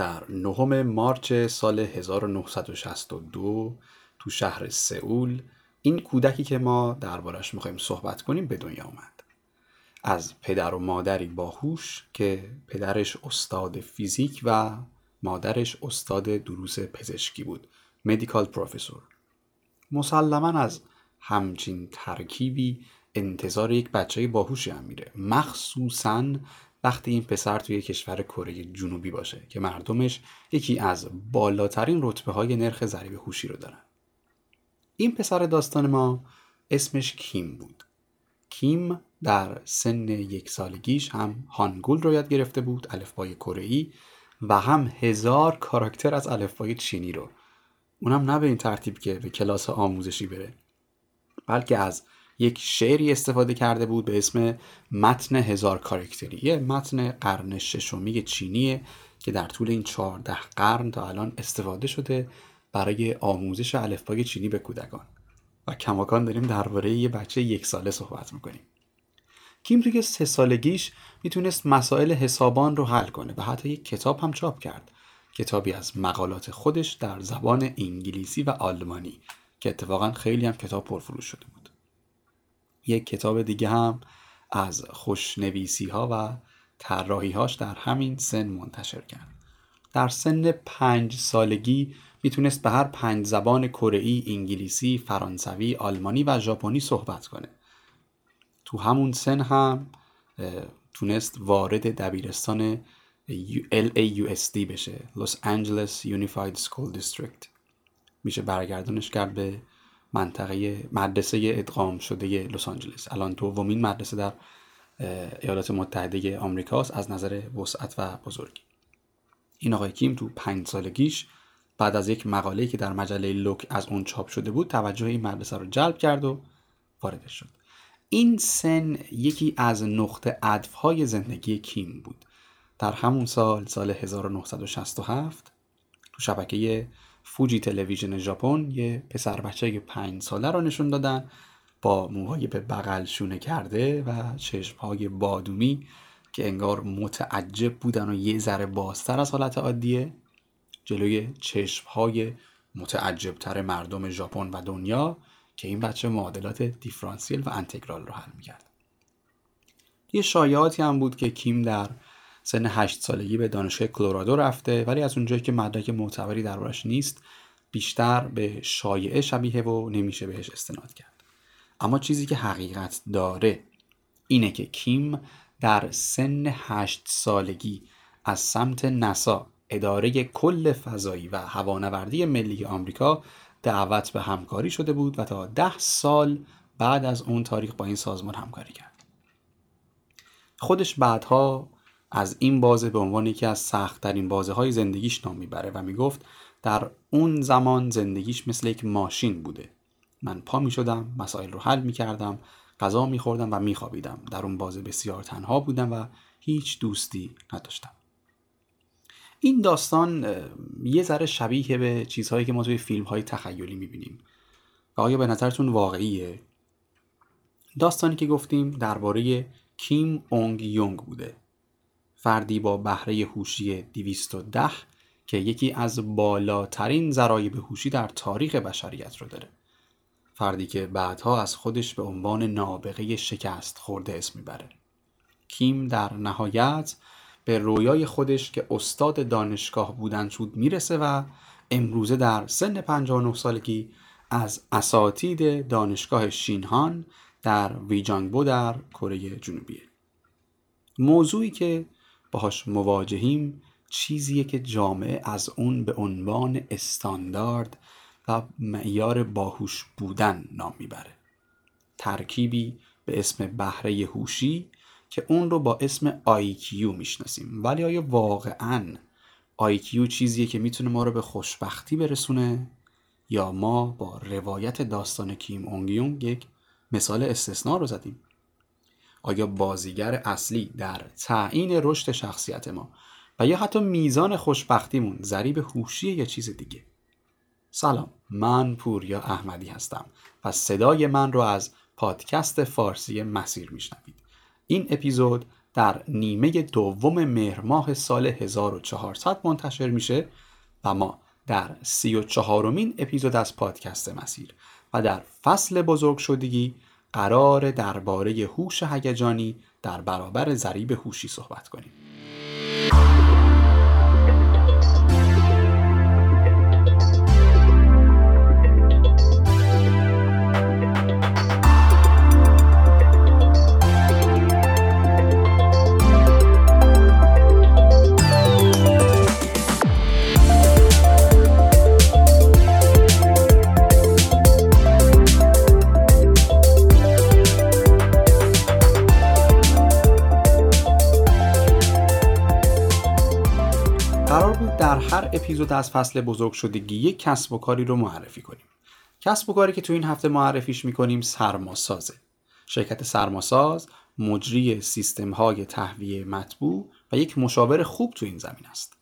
در نهم مارچ سال 1962 تو شهر سئول این کودکی که ما دربارش می‌خوایم صحبت کنیم به دنیا آمد از پدر و مادری باهوش که پدرش استاد فیزیک و مادرش استاد دروس پزشکی بود مدیکال پروفسور مسلما از همچین ترکیبی انتظار یک بچه باهوشی هم میره. مخصوصا وقتی این پسر توی کشور کره جنوبی باشه که مردمش یکی از بالاترین رتبه های نرخ ضریب هوشی رو دارن. این پسر داستان ما اسمش کیم بود. کیم در سن یک سالگیش هم هانگول رو یاد گرفته بود الفبای کره و هم هزار کاراکتر از الفبای چینی رو. اونم نه به این ترتیب که به کلاس آموزشی بره بلکه از یک شعری استفاده کرده بود به اسم متن هزار کارکتری. یه متن قرن ششمی چینیه که در طول این چهارده قرن تا الان استفاده شده برای آموزش الفبای چینی به کودکان. و کماکان داریم درباره یه بچه یک ساله صحبت می‌کنیم. کیم توی سه سالگیش می‌تونست مسائل حسابان رو حل کنه و حتی یک کتاب هم چاپ کرد. کتابی از مقالات خودش در زبان انگلیسی و آلمانی که اتفاقا خیلی هم کتاب پرفروش شده بود. یک کتاب دیگه هم از خوشنویسی ها و طراحی هاش در همین سن منتشر کرد در سن پنج سالگی می‌تونست به هر پنج زبان کره انگلیسی، فرانسوی، آلمانی و ژاپنی صحبت کنه. تو همون سن هم تونست وارد دبیرستان LAUSD بشه Los Angeles Unified School District میشه برگردونش کرد به منطقه مدرسه ادغام شده لس آنجلس. الان دومین مدرسه در ایالات متحده آمریکاست از نظر وسعت و بزرگی. این آقای کیم تو پنج سالگیش بعد از یک مقاله که در مجله لوک از اون چاپ شده بود توجه این مدرسه رو جلب کرد و واردش شد. این سن یکی از نقطه های زندگی کیم بود. در همون سال سال 1967 تو شبکه فوجی تلویزیون ژاپن یه پسر بچه پنج ساله رو نشون دادن با موهای به بغل شونه کرده و چشمهای بادومی که انگار متعجب بودن و یه ذره بازتر از حالت عادیه. جلوی چشمهای متعجبتر مردم ژاپن و دنیا که این بچه معادلات دیفرانسیل و انتگرال رو حل می‌کرد. یه شایعاتی هم بود که کیم در سن هشت سالگی به دانشگاه کلرادو رفته ولی از اونجایی که مدرک معتبری دربارش نیست بیشتر به شایعه شبیه و نمیشه بهش استناد کرد. اما چیزی که حقیقت داره اینه که کیم در سن هشت سالگی از سمت نسا اداره کل فضایی و هوانوردی ملی آمریکا دعوت به همکاری شده بود و تا ده سال بعد از اون تاریخ با این سازمان همکاری کرد. خودش بعدها از این بازه به عنوان یکی از سختترین بازه های زندگیش نام می‌بره و می‌گفت در اون زمان زندگیش مثل یک ماشین بوده. من پا می شدم مسائل رو حل می کردم غذا می خوردم و می خوابیدم در اون بازه بسیار تنها بودم و هیچ دوستی نداشتم. این داستان یه ذره شبیه به چیزهایی که ما توی فیلم های تخیلی می بینیم و آیا به نظرتون واقعیه؟ داستانی که گفتیم درباره کیم اونگ یونگ بوده. فردی با بهره هوشی 210 که یکی از بالاترین ذرایب هوشی در تاریخ بشریت رو داره. فردی که بعدها از خودش به عنوان نابغه شکست خورده اسم می‌بره. کیم در نهایت به رویای خودش که استاد دانشگاه بودن شد می‌رسه و امروزه در سن 59 سالگی از اساتید دانشگاه شینهان در ویجانگبو در کره جنوبیه. موضوعی که باهاش مواجهیم چیزیه که جامعه از اون به عنوان استاندارد و معیار باهوش بودن نام می‌بره. ترکیبی به اسم بهره هوشی که اون رو با اسم IQ می‌شناسیم. ولی آیا واقعا IQ چیزیه که می‌تونه ما رو به خوشبختی برسونه؟ یا ما با روایت داستان کیم اونگیونگ یک مثال استثنا رو زدیم؟ آیا بازیگر اصلی در تعیین رشد شخصیت ما و یا حتی میزان خوشبختیمون ضریب هوشی یا چیز دیگه؟ سلام من پوریا احمدی هستم و صدای من رو از پادکست فارسی مسیر میشنوید. این اپیزود در نیمه دوم مهر ماه سال 1400 منتشر میشه و ما در سی و چهارمین اپیزود از پادکست مسیر و در فصل بزرگ شدگی قرار درباره هوش هیجانی در برابر ضریب هوشی صحبت کنیم. اپیزود از فصل بزرگ شدگی یک کسب و کاری رو معرفی کنیم. کسب و کاری که تو این هفته معرفیش می‌کنیم سرماسازه. شرکت سرماساز مجری سیستم های تهویه مطبوع و یک مشاور خوب تو این زمین است.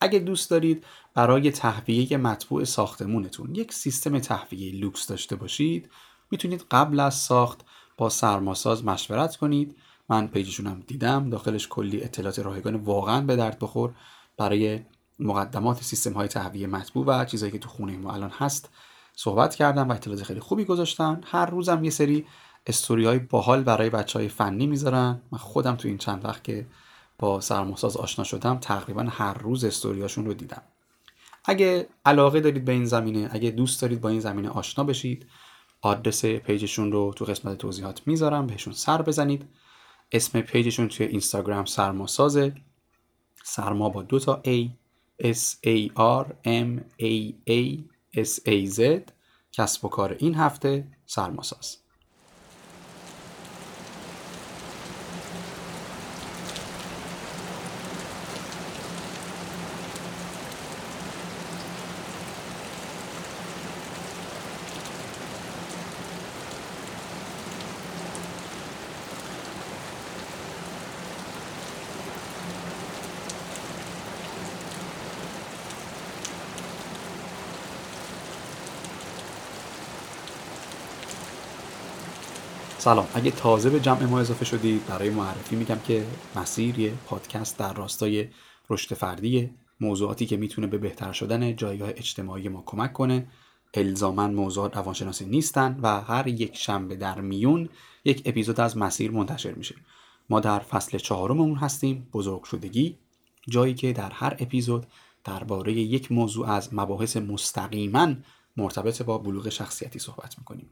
اگه دوست دارید برای تهویه مطبوع ساختمونتون یک سیستم تهویه لوکس داشته باشید می‌تونید قبل از ساخت با سرماساز مشورت کنید. من پیجشون هم دیدم. داخلش کلی اطلاعات رایگان واقعا به درد بخور. برای مقدمات سیستم های تهویه مطبوع و چیزایی که تو خونه ما الان هست صحبت کردم و اطلاعات خیلی خوبی گذاشتن. هر روزم یه سری استوری های باحال برای بچه های فنی می‌ذارن. من خودم تو این چند وقت که با سرماساز آشنا شدم تقریبا هر روز استوریاشون رو دیدم. اگه علاقه دارید به این زمینه اگه دوست دارید با این زمینه آشنا بشید آدرس پیجشون رو تو قسمت توضیحات می‌ذارم بهشون سر بزنید. اسم پیجشون توی اینستاگرام سرماسازه سرما با دو تا A. S A R M A A S A Z. کسب و کار این هفته سرماساز سلام. اگه تازه به جمع ما اضافه شدید برای معرفی میگم که مسیر یه پادکست در راستای رشد فردی موضوعاتی که می‌تونه به بهتر شدن جایگاه اجتماعی ما کمک کنه الزاما موضوعات روانشناسی نیستن و هر یک شنبه در میون یک اپیزود از مسیر منتشر میشه. ما در فصل چهارم اون هستیم بزرگ شدگی. جایی که در هر اپیزود درباره یک موضوع از مباحث مستقیما مرتبط با بلوغ شخصیتی صحبت می‌کنیم.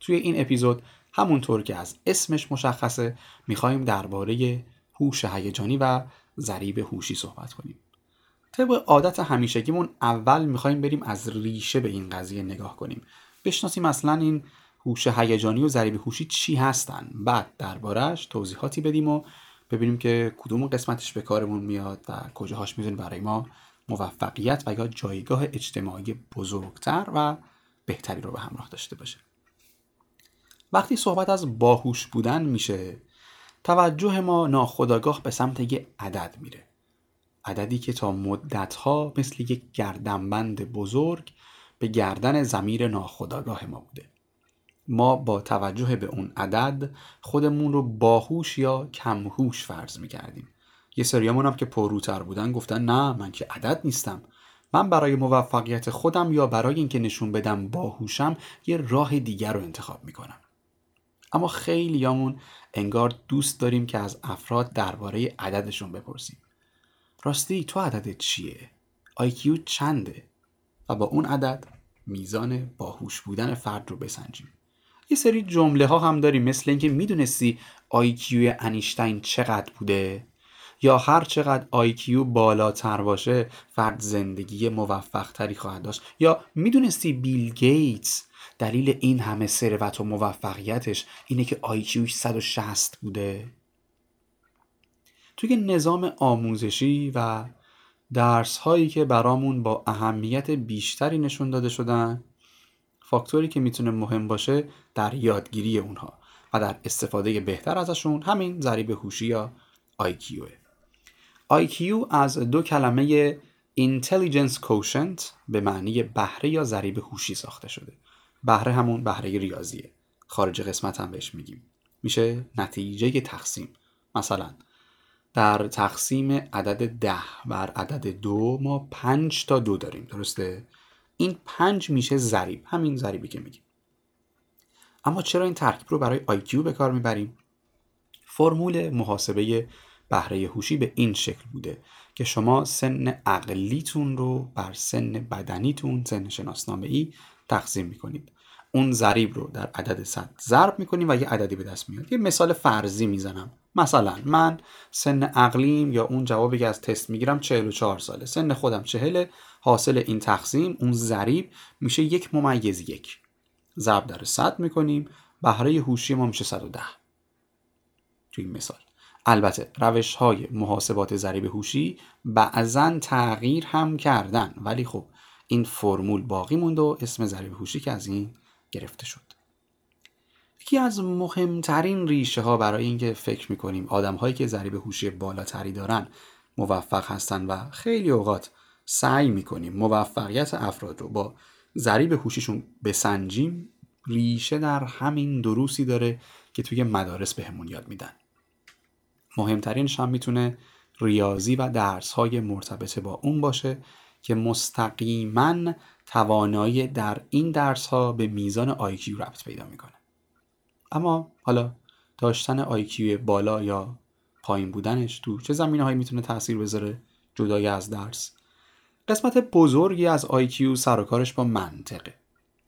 توی این اپیزود همونطور که از اسمش مشخصه می‌خوایم درباره هوش هیجانی و ضریب هوشی صحبت کنیم. طبق عادت همیشگیمون اول می‌خوایم بریم از ریشه به این قضیه نگاه کنیم. بشناسیم اصلا این هوش هیجانی و ضریب هوشی چی هستن. بعد دربارهش توضیحاتی بدیم و ببینیم که کدوم قسمتش به کارمون میاد و کجاهاش می‌تونه برای ما موفقیت و یا جایگاه اجتماعی بزرگتر و بهتری رو به همراه داشته باشه. وقتی صحبت از باهوش بودن میشه توجه ما ناخداگاه به سمت یه عدد میره. عددی که تا مدتها مثل یک گردنبند بزرگ به گردن زمیر ناخداگاه ما بوده. ما با توجه به اون عدد خودمون رو باهوش یا کمهوش فرض می‌کردیم. یه سریامون هم که پروتر بودن گفتن نه من که عدد نیستم. من برای موفقیت خودم یا برای اینکه نشون بدم باهوشم یه راه دیگر رو انتخاب می‌کنم. اما خیلیامون انگار دوست داریم که از افراد درباره عددشون بپرسیم راستی تو عددت چیه؟ آیکیو چنده؟ و با اون عدد میزان باهوش بودن فرد رو بسنجیم یه سری جمله ها هم داریم مثل اینکه می‌دونستی IQ انیشتین چقدر بوده یا هر چقدر IQ بالاتر باشه فرد زندگی موفق تری خواهد داشت یا می‌دونستی بیل گیتس دلیل این همه ثروت و موفقیتش اینه که IQ ش 160 بوده. توی نظام آموزشی و درس هایی که برامون با اهمیت بیشتری نشون داده شدن فاکتوری که می‌تونه مهم باشه در یادگیری اونها و در استفاده بهتر ازشون همین ضریب هوشی یا IQ IQ از دو کلمه Intelligence Quotient به معنی بهره یا ضریب هوشی ساخته شده. بهره همون بهره ریاضیه. خارج قسمت هم بهش میگیم. میشه نتیجه تقسیم. مثلا در تقسیم عدد ده بر عدد دو ما پنج تا دو داریم. درسته؟ این پنج میشه ضریب. همین ضریبی که میگیم. اما چرا این ترکیب رو برای IQ به کار می‌بریم؟ فرمول محاسبه بهره هوشی به این شکل بوده که شما سن عقلیتون رو بر سن بدنیتون سن شناسنامه ای تقسیم می‌کنید. اون ضریب رو در عدد صد ضرب می‌کنیم و یه عددی به دست میاد. یه مثال فرضی می‌زنم. مثلا من سن عقلیم یا اون جوابی که از تست می‌گیرم 44 ساله. سن خودم چهله حاصل این تقسیم اون ضریب میشه یک ممیز یک. ضرب در صد می‌کنیم بهره هوشی ما میشه 110 توی این مثال. البته روش های محاسبات ضریب هوشی بعضا تغییر هم کردن. ولی خب این فرمول باقی موند و اسم ضریب هوشی که از این گرفته شد. یکی از مهمترین ریشه ها برای اینکه فکر می‌کنیم آدم هایی که ضریب هوشی بالاتری دارن موفق هستن و خیلی اوقات سعی می‌کنیم موفقیت افراد رو با ضریب هوشیشون بسنجیم ریشه در همین دروسی داره که توی مدارس بهمون یاد میدن. مهمترینش هم می‌تونه ریاضی و درس های مرتبط با اون باشه که مستقیما توانایی در این درس ها به میزان IQ ربط پیدا می‌کنه. اما حالا داشتن IQ بالا یا پایین بودنش تو چه زمینه هایی می‌تونه تاثیر بذاره جدای از درس؟ قسمت بزرگی از IQ سر و کارش با منطقه.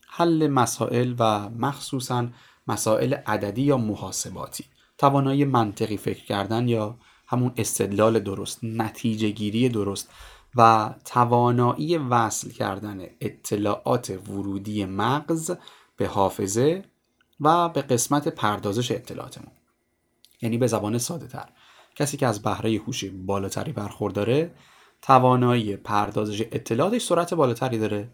حل مسائل و مخصوصا مسائل عددی یا محاسباتی. توانایی منطقی فکر کردن یا همون استدلال درست نتیجه گیری درست و توانایی وصل کردن اطلاعات ورودی مغز به حافظه و به قسمت پردازش اطلاعاتمون. یعنی به زبان ساده تر. کسی که از بهره هوش بالاتری برخورداره توانایی پردازش اطلاعاتش سرعت بالاتری داره.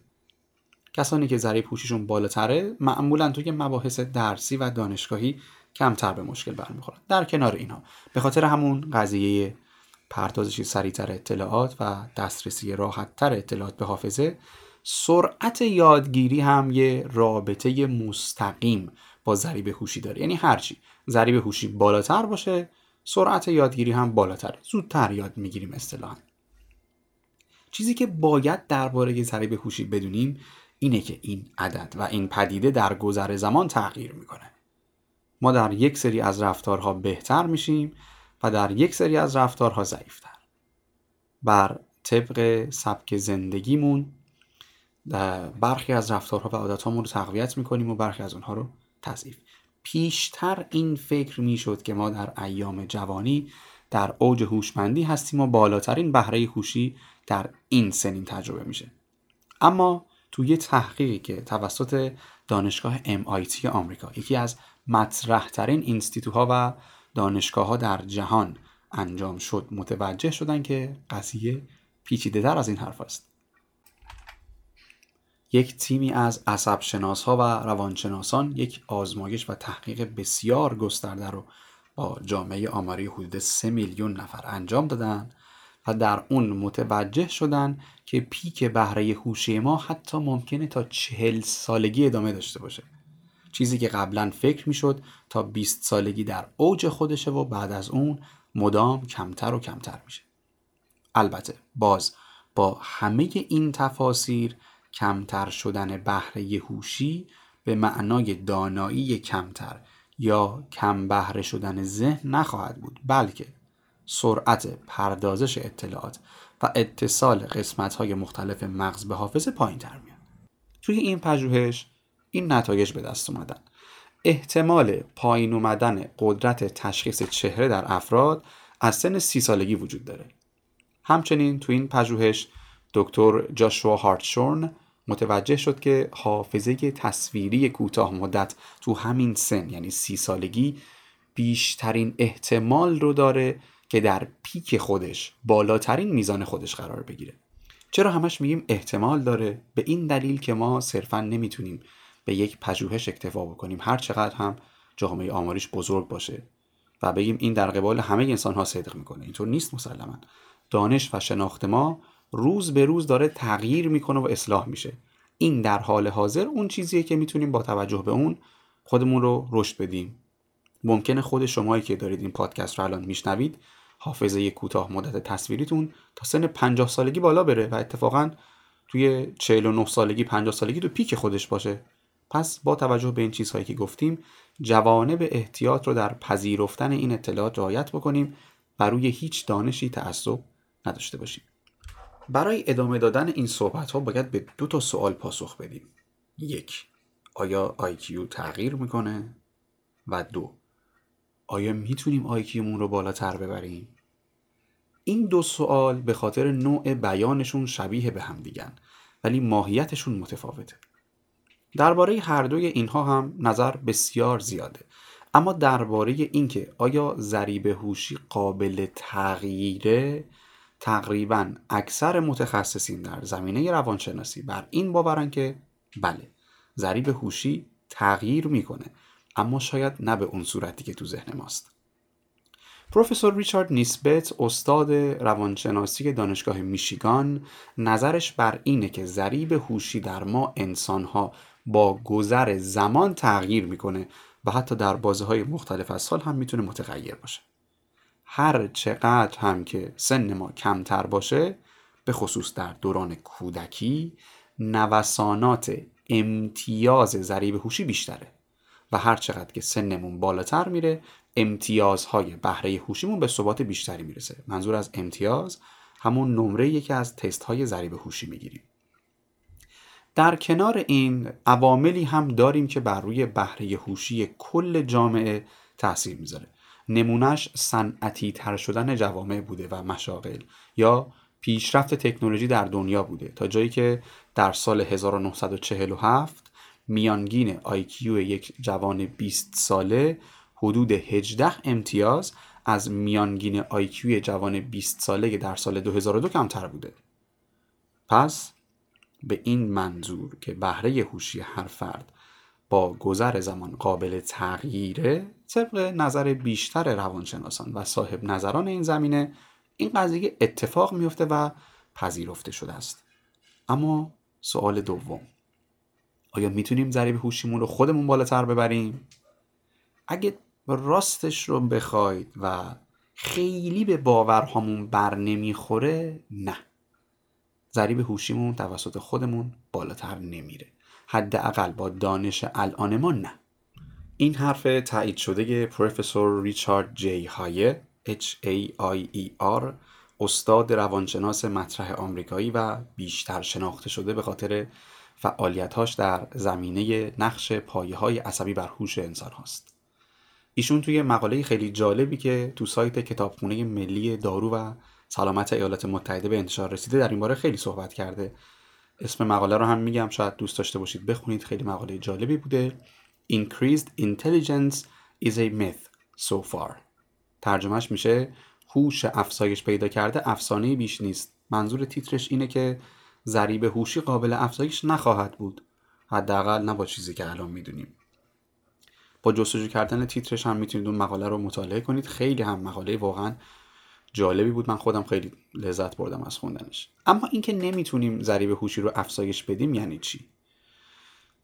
کسانی که ضریب هوشیشون بالاتره معمولا توی مباحث درسی و دانشگاهی کمتر به مشکل برمیخورن. در کنار اینها. به خاطر همون قضیه پردازشی سریعتر اطلاعات و دسترسی راحتتر اطلاعات به حافظه سرعت یادگیری هم یه رابطه مستقیم با ضریب هوشی داره. یعنی هرچی ضریب هوشی بالاتر باشه سرعت یادگیری هم بالاتره. زودتر یاد می‌گیریم اصطلاحا. چیزی که باید درباره ضریب هوشی بدونیم اینه که این عدد و این پدیده در گذر زمان تغییر می‌کنه. ما در یک سری از رفتارها بهتر میشیم و در یک سری از رفتارها ضعیفتر. بر طبق سبک زندگیمون برخی از رفتارها و عادتهامون رو تقویت می‌کنیم و برخی از اونها رو تضعیف. پیشتر این فکر می‌شد که ما در ایام جوانی در اوج هوشمندی هستیم و بالاترین بهره هوشی در این سنین تجربه میشه. اما توی تحقیقی که توسط دانشگاه MIT آمریکا یکی از مطرحترین اینستیتوها و دانشگاه ها در جهان انجام شد. متوجه شدن که قضیه پیچیده تر از این حرف است. یک تیمی از عصب ها و روانشناسان یک آزمایش و تحقیق بسیار گسترده رو با جامعه آماری حدود 3 میلیون نفر انجام دادن و در اون متوجه شدن که پیک بهره هوشی ما حتی ممکنه تا چهل سالگی ادامه داشته باشه. چیزی که قبلا فکر می‌شد تا 20 سالگی در اوج خودشه و بعد از اون مدام کمتر و کمتر میشه. البته باز با همه این تفاسیر کمتر شدن بهره هوشی به معنای دانایی کمتر یا کم بهره شدن ذهن نخواهد بود بلکه سرعت پردازش اطلاعات و اتصال قسمت های مختلف مغز به حافظه پایین تر میاد. توی این پژوهش این نتایج به دست اومدن. احتمال پایین اومدن قدرت تشخیص چهره در افراد از سن سی سالگی وجود داره. همچنین تو این پژوهش دکتر جاشوا هارتشورن متوجه شد که حافظه تصویری کوتاه مدت تو همین سن یعنی سی سالگی بیشترین احتمال رو داره که در پیک خودش بالاترین میزان خودش قرار بگیره. چرا همش میگیم احتمال داره؟ به این دلیل که ما صرفا نمی‌تونیم به یک پژوهش اکتفا بکنیم. هر چقدر هم جامعه آماریش بزرگ باشه و بگیم این در قبال همه انسان ها صدق می‌کنه. اینطور نیست مسلما. دانش و شناخت ما روز به روز داره تغییر می‌کنه و اصلاح میشه. این در حال حاضر اون چیزیه که می‌تونیم با توجه به اون خودمون رو رشد بدیم. ممکنه خود شمایی که دارید این پادکست رو الان میشنوید حافظه کوتاه مدت تصویریتون تا سن 50 سالگی بالا بره و اتفاقا توی 49 سالگی 50 سالگی تو پیک خودش باشه. پس با توجه به این چیزهایی که گفتیم جوانب احتیاط رو در پذیرفتن این اطلاعات رعایت بکنیم و روی هیچ دانشی تعصب نداشته باشیم. برای ادامه دادن این صحبت ها باید به دو تا سوال پاسخ بدیم. یک آیا IQ تغییر می‌کنه؟ و دو آیا می‌تونیم IQمون رو بالاتر ببریم؟ این دو سوال به خاطر نوع بیانشون شبیه به هم دیگن ولی ماهیتشون متفاوته. درباره هر دوی اینها هم نظر بسیار زیاده. اما درباره اینکه آیا ضریب هوشی قابل تغییره تقریبا اکثر متخصصین در زمینه روانشناسی بر این باورن که بله ضریب هوشی تغییر می‌کنه اما شاید نه به اون صورتی که تو ذهن ماست. پروفسور ریچارد نیسبت استاد روانشناسی دانشگاه میشیگان نظرش بر اینه که ضریب هوشی در ما انسانها با گذر زمان تغییر می‌کنه و حتی در بازه های مختلف از سال هم می‌تونه متغیر باشه. هر چقدر هم که سن ما کمتر باشه به خصوص در دوران کودکی نوسانات امتیاز ضریب هوشی بیشتره و هر چقدر که سنمون بالاتر میره امتیازهای بهره هوشیمون به ثبات بیشتری می‌رسه. منظور از امتیاز همون نمره یکی از تست های ضریب هوشی می‌گیریم. در کنار این عواملی هم داریم که بر روی بهره هوشی کل جامعه تاثیر می‌ذاره. نمونهش صنعتی تر شدن جوامع بوده و مشاغل یا پیشرفت تکنولوژی در دنیا بوده. تا جایی که در سال 1947 میانگین IQ یک جوان 20 ساله حدود 18 امتیاز از میانگین IQ جوان 20 ساله در سال 2002 کمتر بوده. پس به این منظور که بهره هوشی هر فرد با گذر زمان قابل تغییره طبق نظر بیشتر روانشناسان و صاحب نظران این زمینه این قضیه اتفاق میفته و پذیرفته شده است. اما سوال دوم آیا می‌تونیم ضریب هوشیمون رو خودمون بالاتر ببریم؟ اگه راستش رو بخواید و خیلی به باورهامون بر نمی‌خوره نه. ضریب هوشیمون توسط خودمون بالاتر نمیره حداقل با دانش الان ما نه این حرف تایید شده پروفسور ریچارد جی هایه H-A-I-E-R استاد روانشناس مطرح آمریکایی و بیشتر شناخته شده به خاطر فعالیتاش در زمینه نقش پایه های عصبی بر هوش انسان هاست. ایشون توی مقاله خیلی جالبی که تو سایت کتابخونه ملی دارو و سلامت ایالات متحده به انتشار رسیده در این باره خیلی صحبت کرده. اسم مقاله رو هم میگم شاید دوست داشته باشید بخونید خیلی مقاله جالبی بوده. Increased intelligence is a myth so far. ترجمهش میشه هوش افزایش پیدا کرده افسانه بیش نیست. منظور تیترش اینه که ضریب هوشی قابل افزایش نخواهد بود. حداقل نه با چیزی که الان می‌دونیم. با جستجو کردن تیترش هم می‌تونید اون مقاله رو مطالعه کنید. خیلی هم مقاله واقعا جالبی بود. من خودم خیلی لذت بردم از خوندنش. اما اینکه نمی‌تونیم ضریب هوشی رو افزایش بدیم یعنی چی؟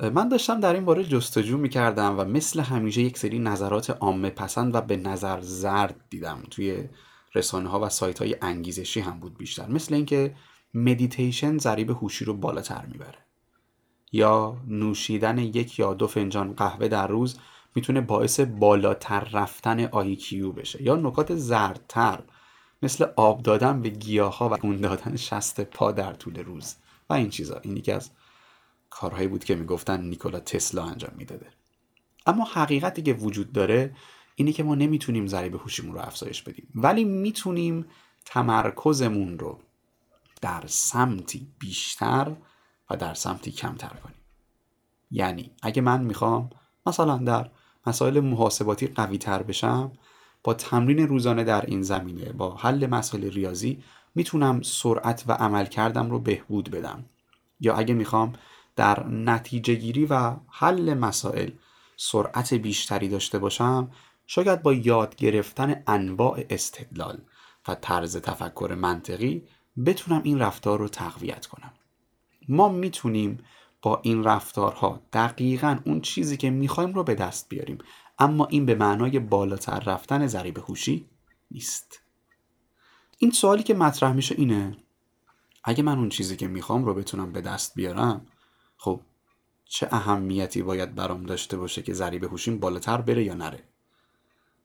من داشتم در این باره جستجو می‌کردم و مثل همیشه یک سری نظرات عامه پسند و به نظر زرد دیدم. توی رسانه ها و سایت های انگیزشی هم بود بیشتر. مثل اینکه مدیتیشن ضریب هوشی رو بالاتر می‌بره. یا نوشیدن یک یا دو فنجان قهوه در روز می‌تونه باعث بالاتر رفتن IQ بشه یا نکات زردتر. مثل آب دادن به گیاه ها و تکون دادن شست پا در طول روز. و این چیزا. این یکی از کارهایی بود که می‌گفتن نیکولا تسلا انجام می‌داده. اما حقیقتی که وجود داره اینه که ما نمی‌تونیم ضریب هوشیمون رو افزایش بدیم. ولی می‌تونیم تمرکزمون رو در سمتی بیشتر و در سمتی کمتر کنیم. یعنی اگه من می‌خوام مثلا در مسائل محاسباتی قوی تر بشم با تمرین روزانه در این زمینه. با حل مسائل ریاضی می‌تونم سرعت و عمل کردم رو بهبود بدم. یا اگه می‌خوام در نتیجه گیری و حل مسائل سرعت بیشتری داشته باشم شاید با یاد گرفتن انواع استدلال و طرز تفکر منطقی بتونم این رفتار رو تقویت کنم. ما می‌تونیم با این رفتارها دقیقا اون چیزی که می‌خوایم رو به دست بیاریم. اما این به معنای بالاتر رفتن ضریب هوشی نیست. این سوالی که مطرح میشه اینه اگه من اون چیزی که می‌خوام رو بتونم به دست بیارم خب چه اهمیتی باید برام داشته باشه که ضریب هوشیم بالاتر بره یا نره؟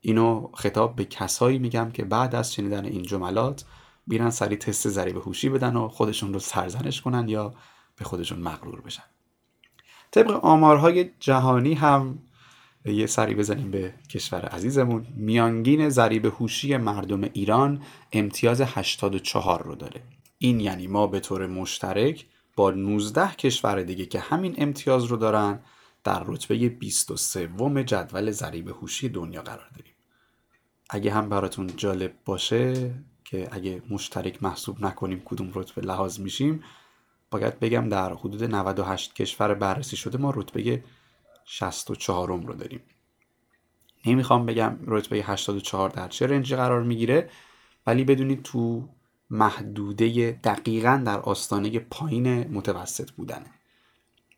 اینو خطاب به کسایی میگم که بعد از شنیدن این جملات بیرن سری تست ضریب هوشی بدن و خودشون رو سرزنش کنن یا به خودشون مغرور بشن. طبق آمارهای جهانی هم یه سری بزنیم به کشور عزیزمون. میانگین ضریب هوشی مردم ایران امتیاز 84 رو داره. این یعنی ما به طور مشترک با 19 کشور دیگه که همین امتیاز رو دارن در رتبه 23 جدول ضریب هوشی دنیا قرار داریم. اگه هم براتون جالب باشه که اگه مشترک محسوب نکنیم کدوم رتبه لحاظ میشیم باید بگم در حدود 98 کشور بررسی شده ما رتبه 64 رو داریم. نمی‌خوام بگم رتبه 84 در چه رنجی قرار می‌گیره ولی بدونید تو محدوده دقیقا در آستانه پایین متوسط بودنه.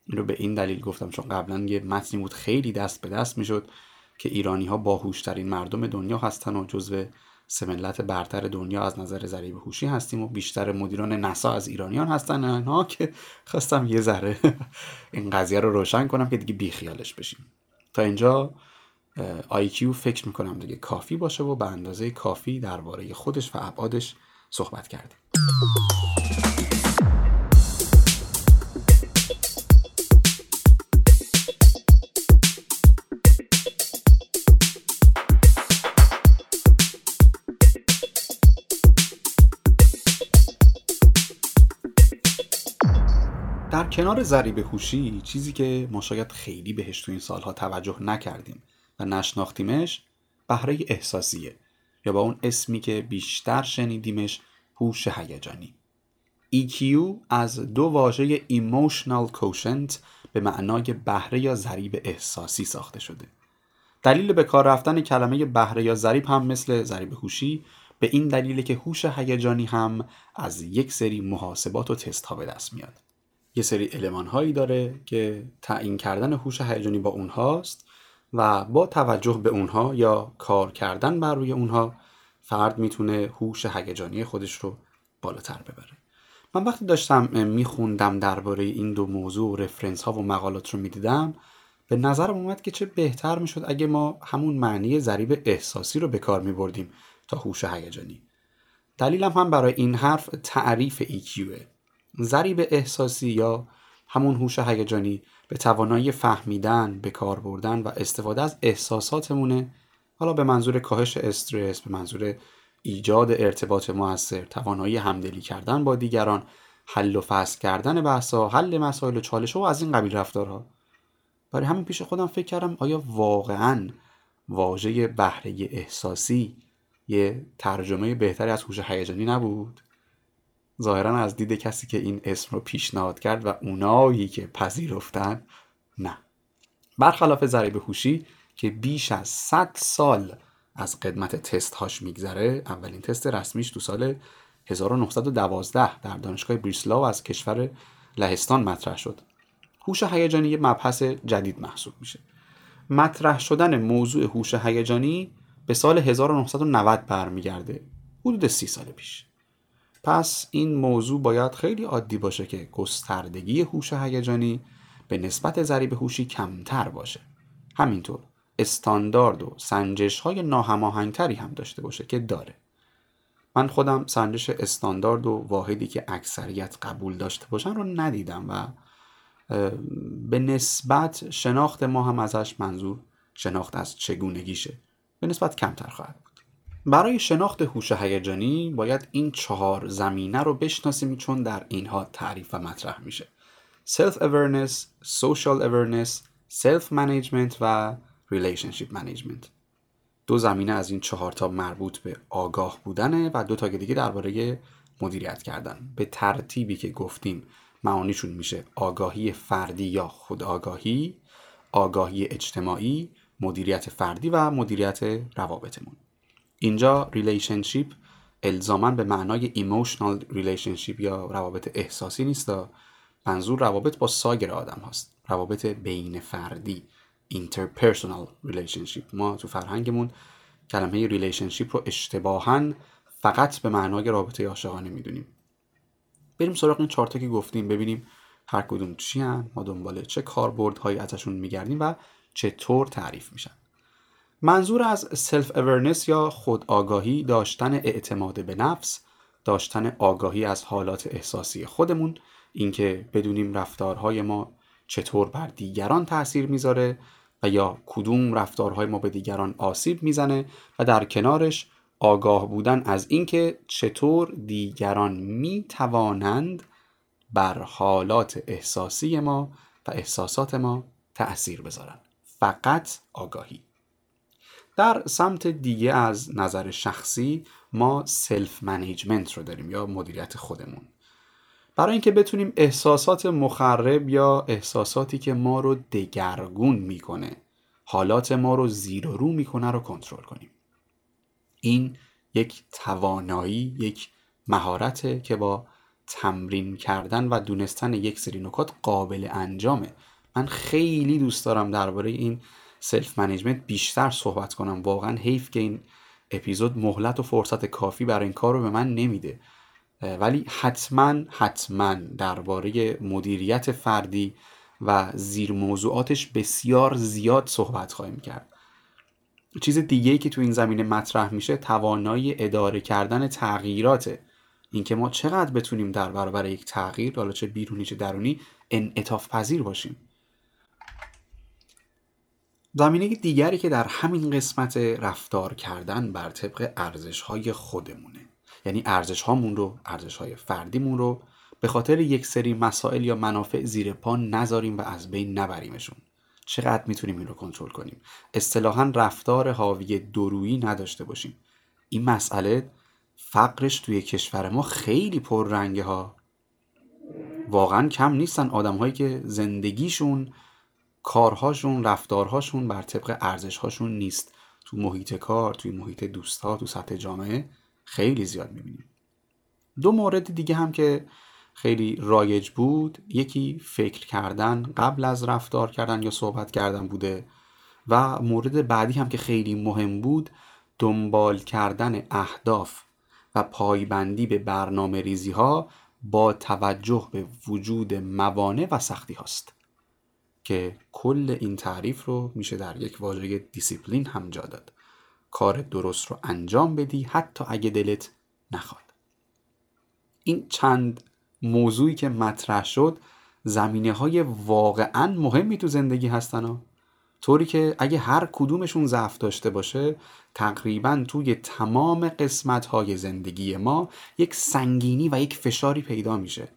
این رو به این دلیل گفتم چون قبلا یه متنی بود خیلی دست به دست می‌شد که ایرانی ها باهوشترین مردم دنیا هستن و جزو سه برتر دنیا از نظر ضریب هوشی هستیم و بیشتر مدیران نسا از ایرانیان هستن اینها که خواستم یه ذره این قضیه رو روشن کنم که دیگه بیخیالش بشیم. تا اینجا IQ فکر می‌کنم دیگه کافی باشه و به اندازه کافی درباره خودش و ابعادش صحبت کردیم. در کنار ضریب هوشی چیزی که ما شاید خیلی بهش تو این سالها توجه نکردیم و نشناختیمش بهره احساسیه یا با اون اسمی که بیشتر شنیدیمش هوش هیجانی. EQ از دو واژه Emotional Quotient به معنای بهره یا ضریب احساسی ساخته شده. دلیل به کار رفتن کلمه بهره یا ضریب هم مثل ضریب هوشی به این دلیل که هوش هیجانی هم از یک سری محاسبات و تست ها به دست میاد. یه سری علمان هایی داره که تعیین کردن هوش هیجانی با اونهاست و با توجه به اونها یا کار کردن بر روی اونها فرد می‌تونه هوش هیجانی خودش رو بالاتر ببره. من وقتی داشتم میخوندم درباره این دو موضوع و رفرنس ها و مقالات رو می‌دیدم به نظرم اومد که چه بهتر می‌شد اگه ما همون معنی ضریب احساسی رو به کار میبردیم تا هوش هیجانی. دلیلم هم برای این حرف تعریف EQه ضریب احساسی یا همون هوش هیجانی به توانایی فهمیدن به کار بردن و استفاده از احساساتمونه. حالا به منظور کاهش استرس به منظور ایجاد ارتباط موثر توانایی همدلی کردن با دیگران حل و فصل کردن بحثا حل مسائل و چالش و از این قبیل رفتارها. برای همین پیش خودم فکر کردم آیا واقعا واژه بهره احساسی یه ترجمه بهتری از هوش هیجانی نبود؟ ظاهرا از دید کسی که این اسم رو پیشنهاد کرد و اونایی که پذیرفتن نه. برخلاف ضریب هوشی که بیش از 100 سال از قدمت تست هاش میگذره اولین تست رسمیش تو سال 1912 در دانشگاه بریسلاو از کشور لهستان مطرح شد. هوش هیجانی یه مبحث جدید محسوب میشه. مطرح شدن موضوع هوش هیجانی به سال 1990 برمیگرده. حدود سی سال پیش. پس این موضوع باید خیلی عادی باشه که گستردگی هوش هیجانی به نسبت ضریب هوشی کمتر باشه. همینطور استاندارد و سنجش های ناهماهنگتری هم داشته باشه که داره. من خودم سنجش استاندارد و واحدی که اکثریت قبول داشته باشن رو ندیدم و به نسبت شناخت ما هم ازش منظور شناخت از چگونگیشه. به نسبت کمتر خواهد برای شناخت هوش هیجانی باید این چهار زمینه رو بشناسیم چون در اینها تعریف و مطرح میشه. Self awareness, social awareness, self management و relationship management. دو زمینه از این چهار تا مربوط به آگاه بودنه و دو تا دیگه درباره مدیریت کردن. به ترتیبی که گفتیم معانیشون میشه آگاهی فردی یا خودآگاهی آگاهی اجتماعی مدیریت فردی و مدیریت روابطمون. اینجا relationship الزاما به معنای emotional relationship یا روابط احساسی نیست منظور روابط با سایر آدم هاست. روابط بین فردی interpersonal relationship. ما تو فرهنگمون کلمه relationship رو اشتباها فقط به معنای رابطه عاشقانه می‌دونیم. بریم سراغ این چارتا که گفتیم. ببینیم هر کدوم چی هن ما دنبال چه کاربردهایی ازشون میگردیم و چطور تعریف میشن. منظور از self awareness یا خود آگاهی داشتن اعتماد به نفس داشتن آگاهی از حالات احساسی خودمون اینکه بدونیم رفتارهای ما چطور بر دیگران تاثیر می‌ذاره و یا کدوم رفتارهای ما به دیگران آسیب می‌زنه و در کنارش آگاه بودن از اینکه چطور دیگران می توانند بر حالات احساسی ما و احساسات ما تأثیر بذارن. فقط آگاهی. در سمت دیگه از نظر شخصی ما self management رو داریم یا مدیریت خودمون. برای اینکه بتونیم احساسات مخرب یا احساساتی که ما رو دگرگون می‌کنه حالات ما رو زیر و رو می‌کنه رو کنترل کنیم. این یک توانایی یک مهارته که با تمرین کردن و دونستن یک سری نکات قابل انجامه. من خیلی دوست دارم درباره این self management بیشتر صحبت کنم. واقعا حیف که این اپیزود مهلت و فرصت کافی برای این کار رو به من نمیده. ولی حتما حتما درباره مدیریت فردی و زیر موضوعاتش بسیار زیاد صحبت خواهیم کرد. چیز دیگه که تو این زمینه مطرح میشه توانایی اداره کردن تغییراته. اینکه ما چقدر بتونیم در برابر یک تغییر حالا چه بیرونی چه درونی انعطاف پذیر باشیم. زمینه دیگری که در همین قسمت رفتار کردن بر طبق ارزش های خودمونه. یعنی ارزش هامون رو ارزش های فردیمون رو به خاطر یک سری مسائل یا منافع زیر پا نذاریم و از بین نبریمشون. چقدر می‌تونیم این رو کنترل کنیم؟ اصطلاحا رفتار حاوی درویی نداشته باشیم. این مسئله فقرش توی کشور ما خیلی پررنگه ها. واقعا کم نیستن آدم هایی که زندگیشون کارهاشون رفتارهاشون بر طبق ارزشهاشون نیست. تو محیط کار توی محیط دوستها تو سطح جامعه خیلی زیاد می‌بینیم. دو مورد دیگه هم که خیلی رایج بود یکی فکر کردن قبل از رفتار کردن یا صحبت کردن بوده و مورد بعدی هم که خیلی مهم بود دنبال کردن اهداف و پایبندی به برنامه ریزی ها با توجه به وجود موانع و سختی هاست که کل این تعریف رو میشه در یک واژه دیسیپلین هم جا داد کار درست رو انجام بدی حتی اگه دلت نخواد این چند موضوعی که مطرح شد زمینه های واقعا مهمی تو زندگی هستن ها. طوری که اگه هر کدومشون ضعف داشته باشه تقریبا توی تمام قسمت های زندگی ما یک سنگینی و یک فشاری پیدا میشه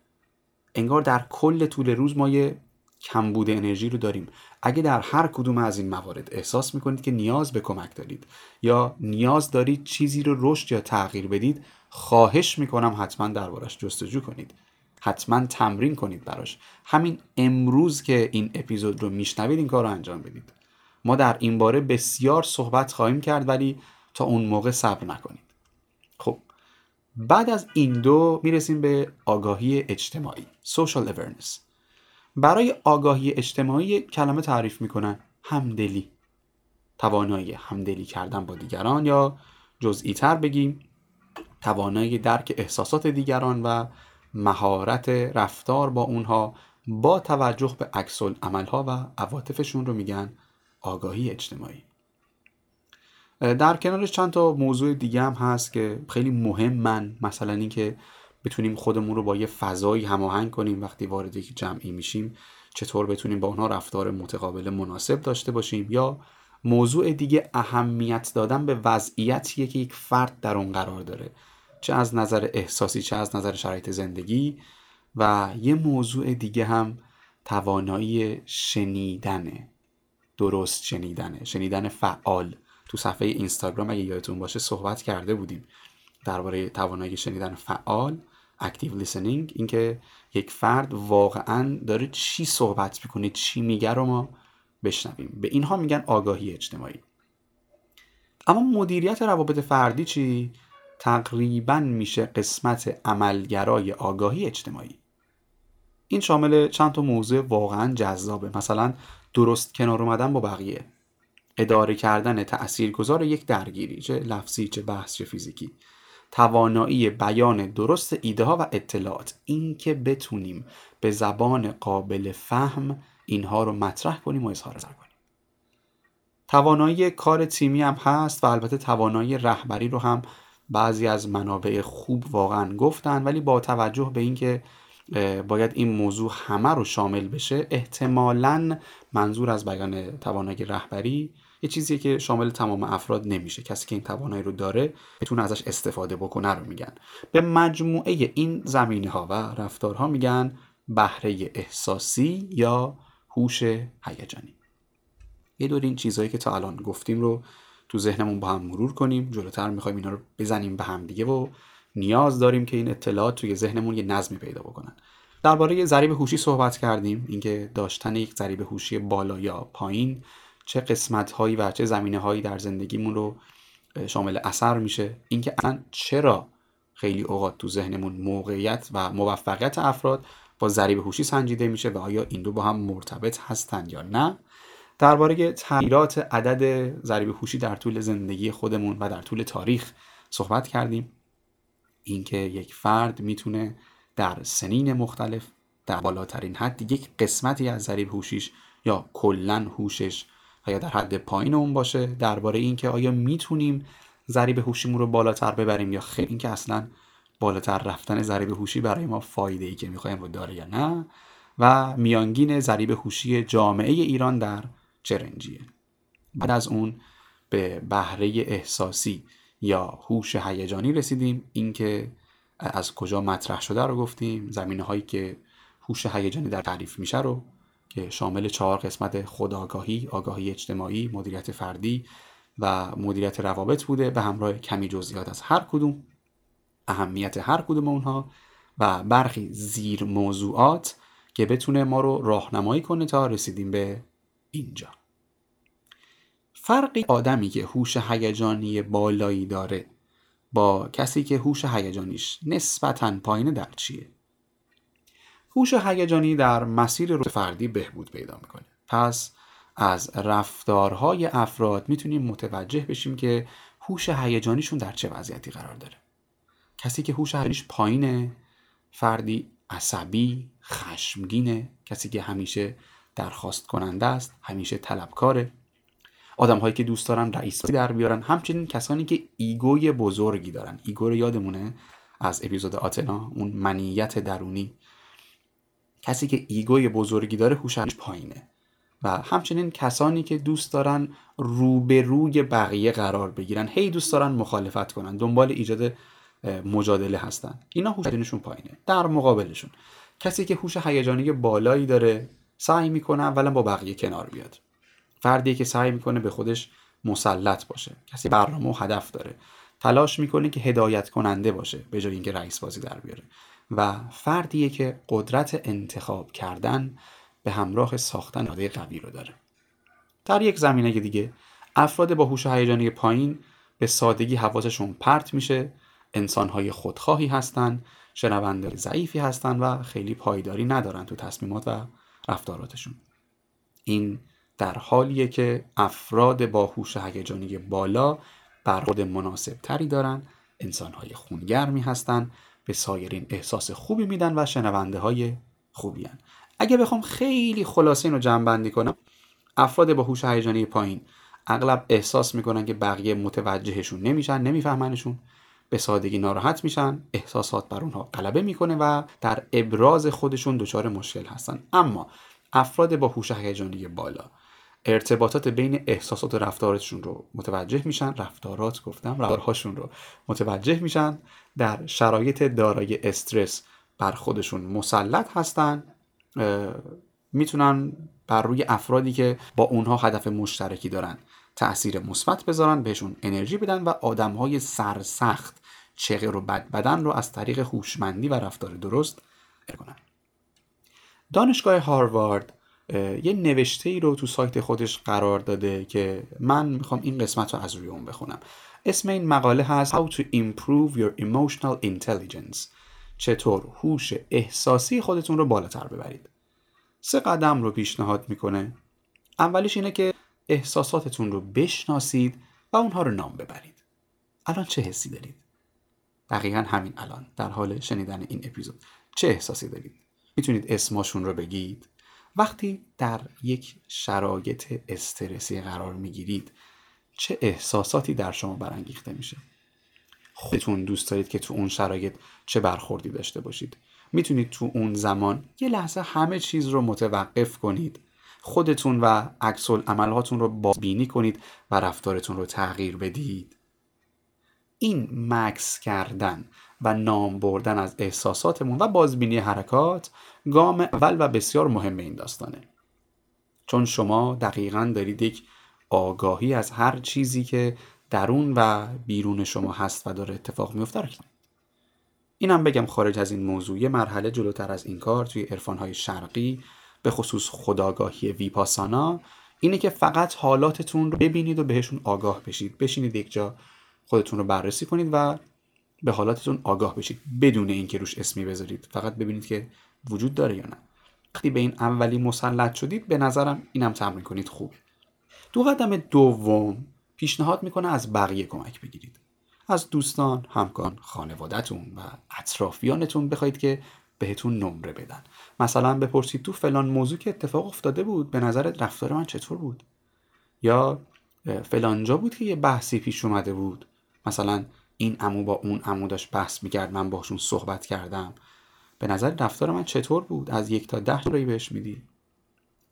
انگار در کل طول روز ما یه کمبود انرژی رو داریم. اگه در هر کدوم از این موارد احساس می‌کنید که نیاز به کمک دارید یا نیاز دارید چیزی رو رشد یا تغییر بدید خواهش می‌کنم حتما دربارش جستجو کنید. حتما تمرین کنید براش. همین امروز که این اپیزود رو میشنوید این کار رو انجام بدید. ما در این باره بسیار صحبت خواهیم کرد ولی تا اون موقع صبر نکنید. خب بعد از این دو می‌رسیم به آگاهی اجتماعی social awareness. برای آگاهی اجتماعی کلمه تعریف می‌کنن همدلی. توانایی همدلی کردن با دیگران یا جزئی تر بگیم توانایی درک احساسات دیگران و مهارت رفتار با اونها با توجه به عکس عملها و عواطفشون رو میگن آگاهی اجتماعی. در کنارش چند تا موضوع دیگه هم هست که خیلی مهمن مثلا اینکه بتونیم خودمون رو با یه فضایی هماهنگ کنیم وقتی وارد یک جمعی میشیم چطور بتونیم با اونها رفتار متقابل مناسب داشته باشیم یا موضوع دیگه اهمیت دادن به وضعیتیه که یک فرد در اون قرار داره. چه از نظر احساسی چه از نظر شرایط زندگی و یه موضوع دیگه هم توانایی شنیدنه. درست شنیدنه. شنیدن فعال. تو صفحه اینستاگرام اگه یادتون باشه صحبت کرده بودیم درباره توانایی شنیدن فعال. اکتیو لیسنینگ اینکه یک فرد واقعا داره چی صحبت می‌کنه چی میگه رو ما بشنویم. به اینها میگن آگاهی اجتماعی. اما مدیریت روابط فردی چی؟ تقریبا میشه قسمت عملگرای آگاهی اجتماعی. این شامل چند تا موضوع واقعا جذابه. مثلا درست کنار اومدن با بقیه. اداره کردن تاثیرگذار یک درگیری چه لفظی چه بحث چه فیزیکی. توانایی بیان درست ایده ها و اطلاعات. اینکه بتونیم به زبان قابل فهم اینها رو مطرح کنیم و اظهار نظر کنیم. توانایی کار تیمی هم هست و البته توانایی رهبری رو هم بعضی از منابع خوب واقعا گفتن ولی با توجه به اینکه باید این موضوع همه رو شامل بشه احتمالا منظور از بیان توانایی رهبری یه چیزیه که شامل تمام افراد نمیشه. کسی که این توانایی رو داره بتونه ازش استفاده بکنه رو میگن. به مجموعه این زمینه ها و رفتارها میگن بهره احساسی یا هوش هیجانی. یه دور این چیزهایی که تا الان گفتیم رو تو ذهنمون با هم مرور کنیم. جلوتر می‌خوایم اینا رو بزنیم به هم دیگه و نیاز داریم که این اطلاعات توی ذهنمون یه نظمی پیدا بکنن. درباره ضریب هوشی صحبت کردیم. اینکه داشتن یک ضریب هوشی بالا یا پایین چه قسمت هایی و چه زمینه هایی در زندگیمون رو شامل اثر میشه. اینکه اصلا چرا خیلی اوقات تو ذهنمون موقعیت و موفقیت افراد با ضریب هوشی سنجیده میشه و آیا این دو با هم مرتبط هستند یا نه. درباره تغییرات عدد ضریب هوشی در طول زندگی خودمون و در طول تاریخ صحبت کردیم. اینکه یک فرد می‌تونه در سنین مختلف در بالاترین حد یک قسمتی از ضریب هوشیش یا کلا هوشش و یا در حد پایین اون باشه درباره اینکه آیا می‌تونیم ضریب هوشیمون رو بالاتر ببریم یا خیر اینکه اصلا بالاتر رفتن ضریب هوشی برای ما فایده ای که می‌خوایم رو داره یا نه و میانگین ضریب هوشی جامعه ایران در چرنجیه. بعد از اون به بهره احساسی یا هوش هیجانی رسیدیم. اینکه از کجا مطرح شده رو گفتیم. زمینه هایی که هوش هیجانی در تعریف میشه رو که شامل چهار قسمت خودآگاهی، آگاهی اجتماعی، مدیریت فردی و مدیریت روابط بوده به همراه کمی جزئیات از هر کدوم اهمیت هر کدوم اونها و برخی زیر موضوعات که بتونه ما رو راهنمایی کنه تا رسیدیم به اینجا. فرقی آدمی که هوش هیجانی بالایی داره با کسی که هوش هیجانیش نسبتا پایینه در چیه؟ هوش هیجانی در مسیر رشد فردی بهبود پیدا می‌کنه. پس از رفتارهای افراد می‌تونیم متوجه بشیم که هوش هیجانیشون در چه وضعیتی قرار داره. کسی که هوش هیجانیش پایینه فردی عصبی خشمگینه. کسی که همیشه درخواست کننده است همیشه طلبکاره. آدم هایی که دوست دارن حرص در بیارن. همچنین کسانی که egoی بزرگی دارن. ego رو یادمونه از اپیزود آتنا اون منیت درونی. کسی که egoی بزرگی داره هوشش پایینه. و همچنین کسانی که دوست دارن روبروی بقیه قرار بگیرن هی دوست دارن مخالفت کنن دنبال ایجاد مجادله هستن. اینا هوش پایینه در مقابلشون. کسی که هوش هیجانی بالایی داره سعی می‌کنه اولا با بقیه کنار بیاد. فردی که سعی می‌کنه به خودش مسلط باشه. کسی برنامه و هدف داره. تلاش می‌کنه که هدایت کننده باشه به جای اینکه رئیس بازی در بیاره. و فردیه که قدرت انتخاب کردن به همراه ساختن اراده قوی رو داره. در یک زمینه دیگه افراد با هوش هیجانی پایین به سادگی حواسشون پرت میشه انسانهای خودخواهی هستند شنونده ضعیفی هستند و خیلی پایداری ندارن تو تصمیمات و رفتاراتشون. این در حالیه که افراد با هوش هیجانی بالا برخورد مناسب تری دارن انسانهای خونگرمی هستند به سایرین احساس خوبی میدن و شنونده های خوبی هن. اگه بخوام خیلی خلاصه اینو جمع بندی کنم افراد با هوش هیجانی پایین اغلب احساس می‌کنن که بقیه متوجهشون نمیشن نمیفهمنشون به سادگی ناراحت میشن احساسات بر اونها غلبه می‌کنه و در ابراز خودشون دچار مشکل هستن اما افراد با هوش هیجانی بالا ارتباطات بین احساسات و رفتاراتشون رو متوجه میشن رفتارات گفتم رفتارهاشون رو متوجه میشن. در شرایط دارای استرس بر خودشون مسلط هستن می‌تونن بر روی افرادی که با اونها هدف مشترکی دارن تاثیر مثبت بذارن بهشون انرژی بدن و آدمهای سرسخت چغر و بد بدن رو از طریق هوشمندی و رفتار درست کنن. دانشگاه هاروارد یه نوشته ای رو تو سایت خودش قرار داده که من می‌خوام این قسمت رو از روی اون بخونم. اسم این مقاله هست How to improve your emotional intelligence. چطور هوش احساسی خودتون رو بالاتر ببرید؟ سه قدم رو پیشنهاد می‌کنه. اولیش اینه که احساساتتون رو بشناسید و اونها رو نام ببرید. الان چه حسی دارید؟ دقیقا همین الان در حال شنیدن این اپیزود. چه احساسی دارید؟ می‌تونید اسماشون رو بگید. وقتی در یک شرایط استرسی قرار می‌گیرید چه احساساتی در شما برانگیخته میشه؟ خودتون دوست دارید که تو اون شرایط چه برخوردی داشته باشید. می‌تونید تو اون زمان یه لحظه همه چیز رو متوقف کنید. خودتون و عکس عملهاتون رو بازبینی کنید و رفتارتون رو تغییر بدید. این مکس کردن و نام بردن از احساساتمون و بازبینی حرکات گام اول و بسیار مهم این داستانه. چون شما دقیقا دارید یک آگاهی از هر چیزی که درون و بیرون شما هست و داره اتفاق میفته رو اینم بگم خارج از این موضوع یه مرحله جلوتر از این کار توی عرفانهای شرقی به خصوص خداگاهی ویپاسانا اینه که فقط حالاتتون رو ببینید و بهشون آگاه بشید. بشینید یک جا خودتون رو بررسی کنید و به حالاتتون آگاه بشید بدون اینکه روش اسمی بذارید. فقط ببینید که وجود داره یا نه؟ وقتی به این اولی مسلط شدید به نظرم اینم تمرین کنید خوبه. دو قدم دوم پیشنهاد می‌کنه از بقیه کمک بگیرید. از دوستان، همکان، خانوادهتون و اطرافیانتون بخواید که بهتون نمره بدن. مثلا بپرسید تو فلان موضوع که اتفاق افتاده بود به نظرت رفتار من چطور بود؟ یا فلانجا بود که یه بحثی پیش اومده بود. مثلا این امو با اون امو داشت بحث می‌کرد من باشون صحبت کردم. به نظر رفتار من چطور بود؟ از یک تا ده رایی بهش میدی؟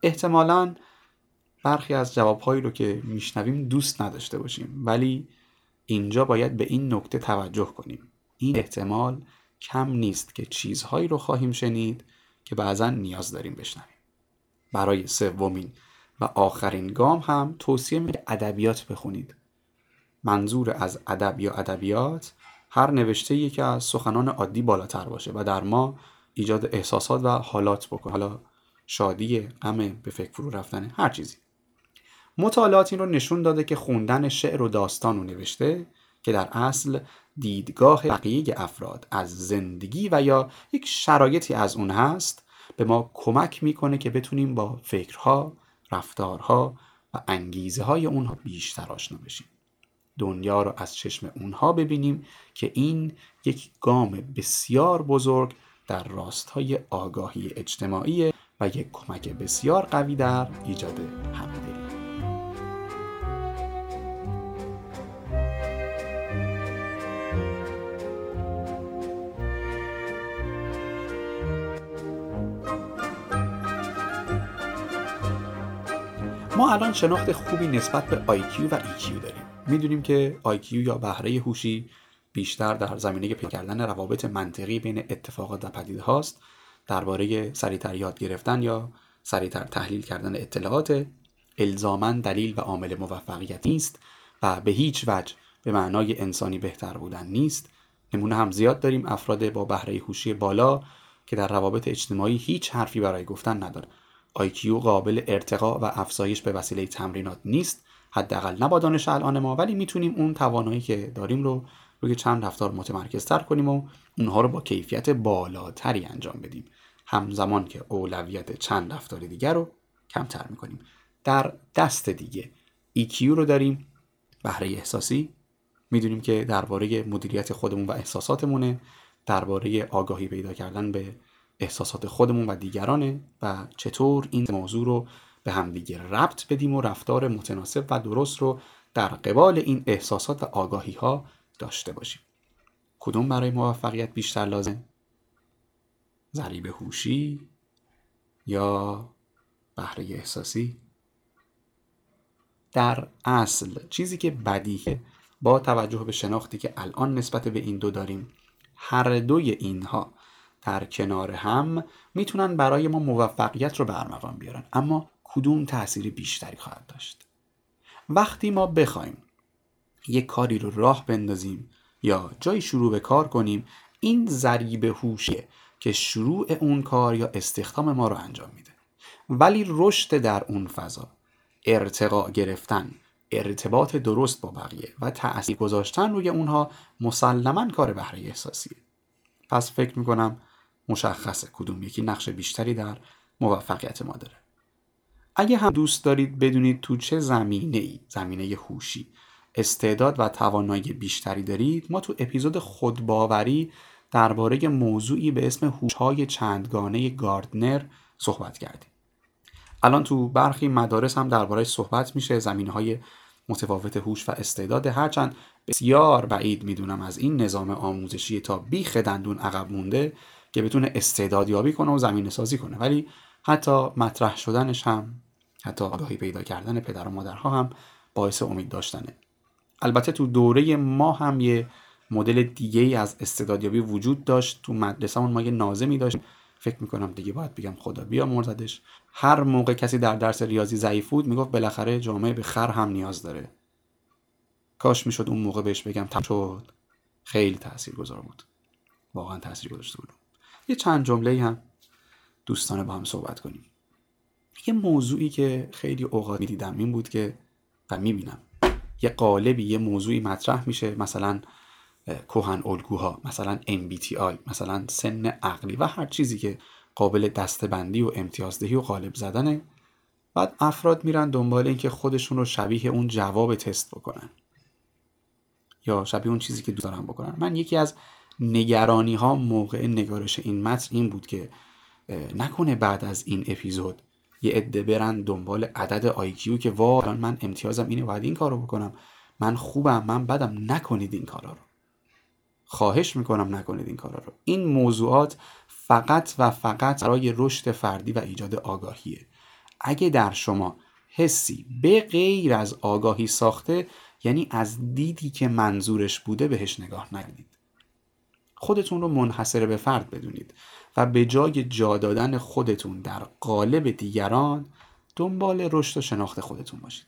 احتمالا برخی از جوابهایی رو که میشنویم دوست نداشته باشیم ولی اینجا باید به این نکته توجه کنیم. این احتمال کم نیست که چیزهایی رو خواهیم شنید که بعضا نیاز داریم بشنویم. برای سومین و آخرین گام هم توصیه میگه ادبیات بخونید. منظور از ادب یا ادبیات هر نوشته که از سخنان عادی بالاتر باشه و در ما ایجاد احساسات و حالات بکنه حالا شادی غم به فکر فرو رفتن هر چیزی مطالعات این رو نشون داده که خوندن شعر و داستان و نوشته که در اصل دیدگاه بقیه افراد از زندگی و یا یک شرایطی از اون هست به ما کمک می‌کنه که بتونیم با فکرها، رفتارها و انگیزه های اونها بیشتر آشنا بشیم. دنیا رو از چشم اونها ببینیم که این یک گام بسیار بزرگ در راستای آگاهی اجتماعی و یک کمک بسیار قوی در ایجاد همدلی. ما الان شناخت خوبی نسبت به IQ و EQ داریم. می‌دونیم که IQ یا بهره هوشی بیشتر در زمینه پیدا کردن روابط منطقی بین اتفاقات و پدیده هاست درباره سریعتر یاد گرفتن یا سریعتر تحلیل کردن اطلاعات الزاما دلیل و عامل موفقیت نیست و به هیچ وجه به معنای انسانی بهتر بودن نیست. نمونه هم زیاد داریم افراد با بهره هوشی بالا که در روابط اجتماعی هیچ حرفی برای گفتن ندارن. IQ قابل ارتقا و افزایش به وسیله تمرینات نیست. حداقل نه با دانش الان ما ولی می‌تونیم اون توانایی که داریم رو روی چند رفتار متمرکزتر کنیم و اونها رو با کیفیت بالاتری انجام بدیم. همزمان که اولویت چند رفتار دیگر رو کمتر می‌کنیم. در دست دیگه EQ رو داریم. بهره احساسی. می‌دونیم که درباره مدیریت خودمون و احساساتمونه. درباره آگاهی پیدا کردن به احساسات خودمون و دیگرانه و چطور این موضوع رو به همدیگه ربط بدیم و رفتار متناسب و درست رو در قبال این احساسات و آگاهی ها داشته باشیم کدوم برای موفقیت بیشتر لازم؟ ضریب هوشی یا بهره احساسی؟ در اصل چیزی که بدیه با توجه به شناختی که الان نسبت به این دو داریم هر دوی اینها در کنار هم می‌تونن برای ما موفقیت رو به بیارن اما کدوم تاثیر بیشتری خواهد داشت. وقتی ما بخوایم یک کاری رو راه بندازیم یا جای شروع به کار کنیم این ضریب هوشیه که شروع اون کار یا استخدام ما رو انجام میده. ولی رشد در اون فضا ارتقا گرفتن ارتباط درست با بقیه و تأثیر گذاشتن روی اونها مسلما کار بهره احساسیه. پس فکر می‌کنم مشخصه کدوم یکی نقش بیشتری در موفقیت ما داره. اگه هم دوست دارید بدونید تو چه زمینه ای زمینه هوشی استعداد و توانایی بیشتری دارید ما تو اپیزود خودباوری درباره موضوعی به اسم هوش‌های چندگانه گاردنر صحبت کردیم. الان تو برخی مدارس هم درباره صحبت میشه زمینه های متفاوت هوش و استعداد. هرچند بسیار بعید می‌دونم از این نظام آموزشی تا بیخ دندون عقب مونده که بتونه استعداد یابی کنه و زمین سازی کنه. ولی حتی مطرح شدنش هم حتی آگاهی پیدا کردن پدر و مادرها هم باعث امید داشتنه. البته تو دوره ما هم یه مدل دیگه ای از استعدادیابی وجود داشت. تو مدرسه ما یه نازمی داشت. فکر می‌کنم دیگه باید بگم خدا بیا مرزدش هر موقع کسی در درس ریاضی ضعیف بود می‌گفت بالاخره جامعه به خر هم نیاز داره. کاش می‌شد اون موقع بهش بگم تم شد. خیلی گذار بود. واقعا تاثیر گذاشته بود. یه چند جمله هم دوستانه با هم صحبت کنیم. یه موضوعی که خیلی اوقات می‌دیدم این بود که و می‌بینم. یه قالبی یه موضوعی مطرح میشه مثلا کوهن الگوها مثلا MBTI مثلا سن عقلی و هر چیزی که قابل دستبندی و امتیازدهی و قالب زدنه. بعد افراد میرن دنبال اینکه خودشون رو شبیه اون جواب تست بکنن. یا شبیه اون چیزی که دوست دارم بکنن. من یکی از نگرانی ها موقع نگارش این متن این بود که نکنه بعد از این اپیزود یه عده برن دنبال عدد آیکیو که واقعا من امتیازم اینه باید این کارو بکنم. من خوبم من بدم نکنید این کارا رو. خواهش می‌کنم نکنید این کارا رو. این موضوعات فقط و فقط برای رشد فردی و ایجاد آگاهیه. اگه در شما حسی به غیر از آگاهی ساخته یعنی از دیدی که منظورش بوده بهش نگاه نکنید خودتون رو منحصر به فرد بدونید. و به جای جا دادن خودتون در قالب دیگران دنبال رشد و شناخت خودتون باشید.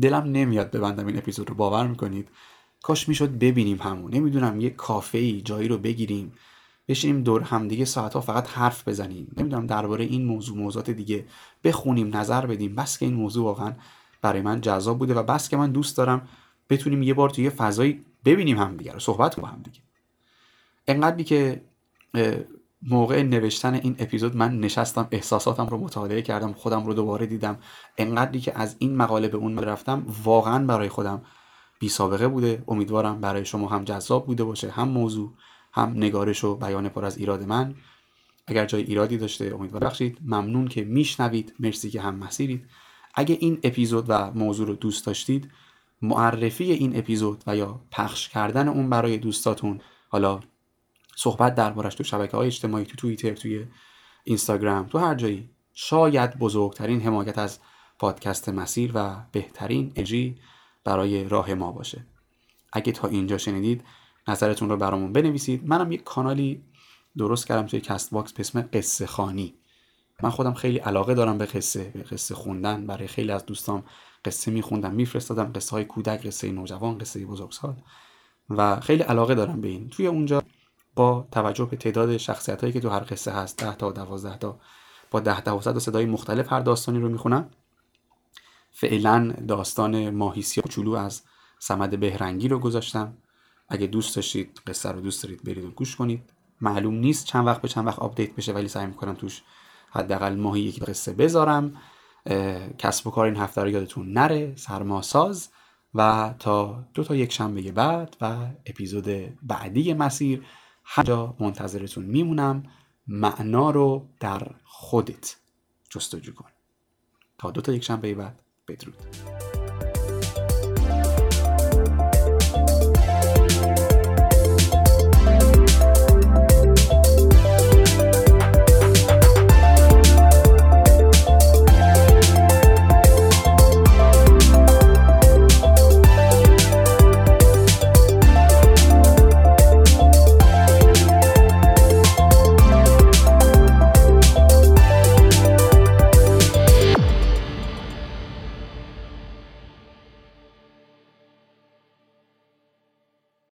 دلم نمیاد ببندم این اپیزود رو باور می‌کنید؟ کاش می‌شد ببینیم همون. نمی‌دونم یه کافه ای جایی رو بگیریم بشینیم دور همدیگه ساعتها فقط حرف بزنیم. نمی‌دونم درباره این موضوع موضوعات دیگه بخونیم نظر بدیم. بس که این موضوع واقعا برای من جذاب بوده و بس که من دوست دارم بتونیم یه بار توی یه فضایی ببینیم همدیگه رو صحبت با همدیگه. انقدری که موقع نوشتن این اپیزود من نشستم احساساتم رو مطالعه کردم خودم رو دوباره دیدم. انقدری که از این مقاله به اون رفتم واقعا برای خودم بی سابقه بوده. امیدوارم برای شما هم جذاب بوده باشه. هم موضوع هم نگارش و بیان پر از ایراد من. اگر جای ایرادی داشته امیدوار بخشید ممنون که میشنوید. مرسی که هم مسیرید. اگه این اپیزود و موضوع رو دوست داشتید معرفی این اپیزود و یا پخش کردن اون برای دوستاتون حالا صحبت دربارش تو شبکه های اجتماعی تو توییتر توی اینستاگرام تو هر جایی. شاید بزرگترین حمایت از پادکست مسیر و بهترین انرژی برای راه ما باشه. اگه تا اینجا شنیدید نظرتون رو برامون بنویسید. منم یک کانالی درست کردم توی Castbox به اسم قصه خوانی. من خودم خیلی علاقه دارم به قصه به قصه خوندن. برای خیلی از دوستام قصه میخوندم میفرستادم. قصه های کودک قصه نوجوان قصه بزرگسال. و خیلی علاقه دارم به این. توی اونجا با توجه به تعداد شخصیت هایی که تو هر قصه هست 10 تا 12 تا. با 10 تا و صدای مختلف هر داستانی رو می‌خونم فعلا داستان ماهی سیاه کوچولو از سمد بهرنگی رو گذاشتم اگه دوست داشتید قصه رو دوست دارید برید و گوش کنید. معلوم نیست چند وقت به چند وقت update بشه ولی سعی می‌کنم توش حداقل ماهی یک قصه بذارم. کسب و کار این هفته رو یادتون نره. سرماساز و تا دو تا یک شنبه بعد و اپیزود بعدی مسیر. هر منتظرتون میمونم معنا رو در خودت جستجو کن. تا دو تا یک شنبه بعد بدرود.